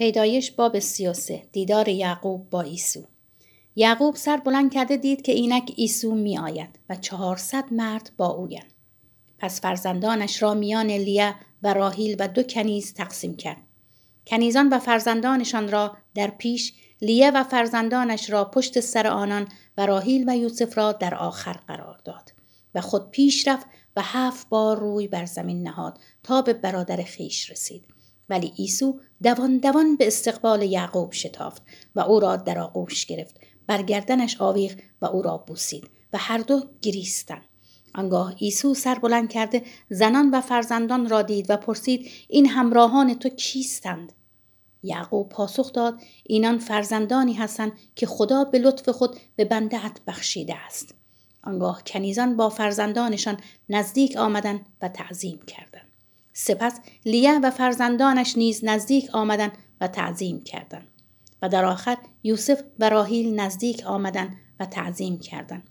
پیدایش باب 33 دیدار یعقوب با ایسو یعقوب سر بلند کرده دید که اینک ایسو می آید و چهارصد مرد با اوین. پس فرزندانش را میان لیه و راهیل و دو کنیز تقسیم کرد. کنیزان و فرزندانشان را در پیش لیه و فرزندانش را پشت سر آنان و راهیل و یوسف را در آخر قرار داد و خود پیش رفت و هفت بار روی بر زمین نهاد تا به برادر خیش رسید. ولی ایسو دوان دوان به استقبال یعقوب شتافت و او را در آغوش گرفت. برگردنش آویغ و او را بوسید و هر دو گریستند. آنگاه ایسو سر بلند کرده زنان و فرزندان را دید و پرسید این همراهان تو کیستند؟ یعقوب پاسخ داد اینان فرزندانی هستند که خدا به لطف خود به بندهت بخشیده است. آنگاه کنیزان با فرزندانشان نزدیک آمدند و تعظیم کردند. سپس لیه و فرزندانش نیز نزدیک آمدند و تعظیم کردند. و در آخر یوسف و راهیل نزدیک آمدند و تعظیم کردند.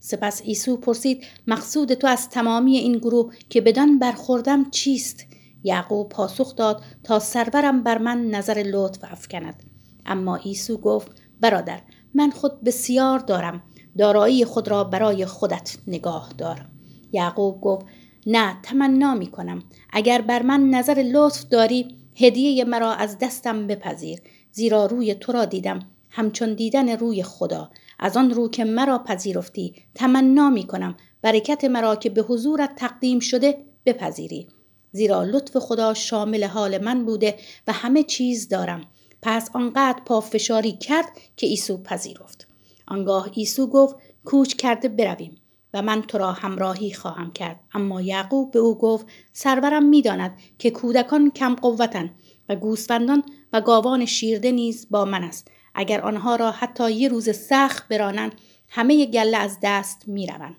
سپس عیسی پرسید مقصود تو از تمامی این گروه که بدان برخوردم چیست؟ یعقوب پاسخ داد تا سرورم بر من نظر لطف افکند. اما عیسی گفت برادر من خود بسیار دارم. دارایی خود را برای خودت نگاه دار. یعقوب گفت نه تمنا می کنم اگر بر من نظر لطف داری هدیه مرا از دستم بپذیر. زیرا روی تو را دیدم همچون دیدن روی خدا. از آن رو که مرا پذیرفتی تمنا می کنم برکت مرا که به حضورت تقدیم شده بپذیری. زیرا لطف خدا شامل حال من بوده و همه چیز دارم. پس آنقدر پافشاری کرد که ایسو پذیرفت. آنگاه ایسو گفت کوچ کرده برویم. من تو را همراهی خواهم کرد. اما یعقوب به او گفت سرورم می‌داند که کودکان کم قوتن و گوسفندان و گاوان شیرده نیز با من است. اگر آنها را حتی یه روز سخت برانند همه گله از دست می‌روند.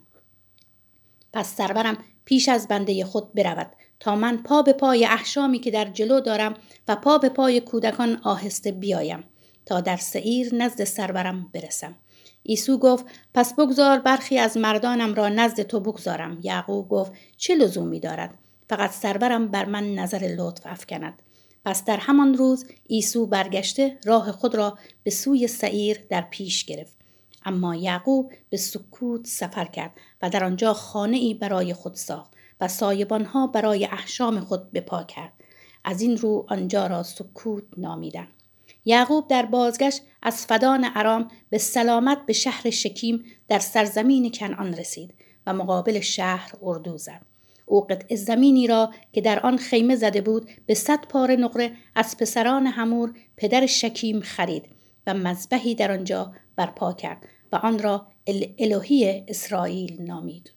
پس سرورم پیش از بنده خود برود تا من پا به پای احشامی که در جلو دارم و پا به پای کودکان آهسته بیایم تا در سعیر نزد سرورم برسم. ایسو گفت پس بگذار برخی از مردانم را نزد تو بگذارم. یعقوب گفت چه لزومی دارد؟ فقط سرورم بر من نظر لطف افکند. پس در همان روز ایسو برگشته راه خود را به سوی سعیر در پیش گرفت. اما یعقوب به سکوت سفر کرد و در آنجا خانه ای برای خود ساخت و سایبانها برای احشام خود بپا کرد. از این رو آنجا را سکوت نامیدند یعقوب در بازگشت از فدان ارام به سلامت به شهر شکیم در سرزمین کنعان رسید و مقابل شهر اردو زد. او قطع زمینی را که در آن خیمه زده بود به صد پاره نقره از پسران همور پدر شکیم خرید و مذبحی در آنجا برپا کرد و آن را الهی اسرائیل نامید.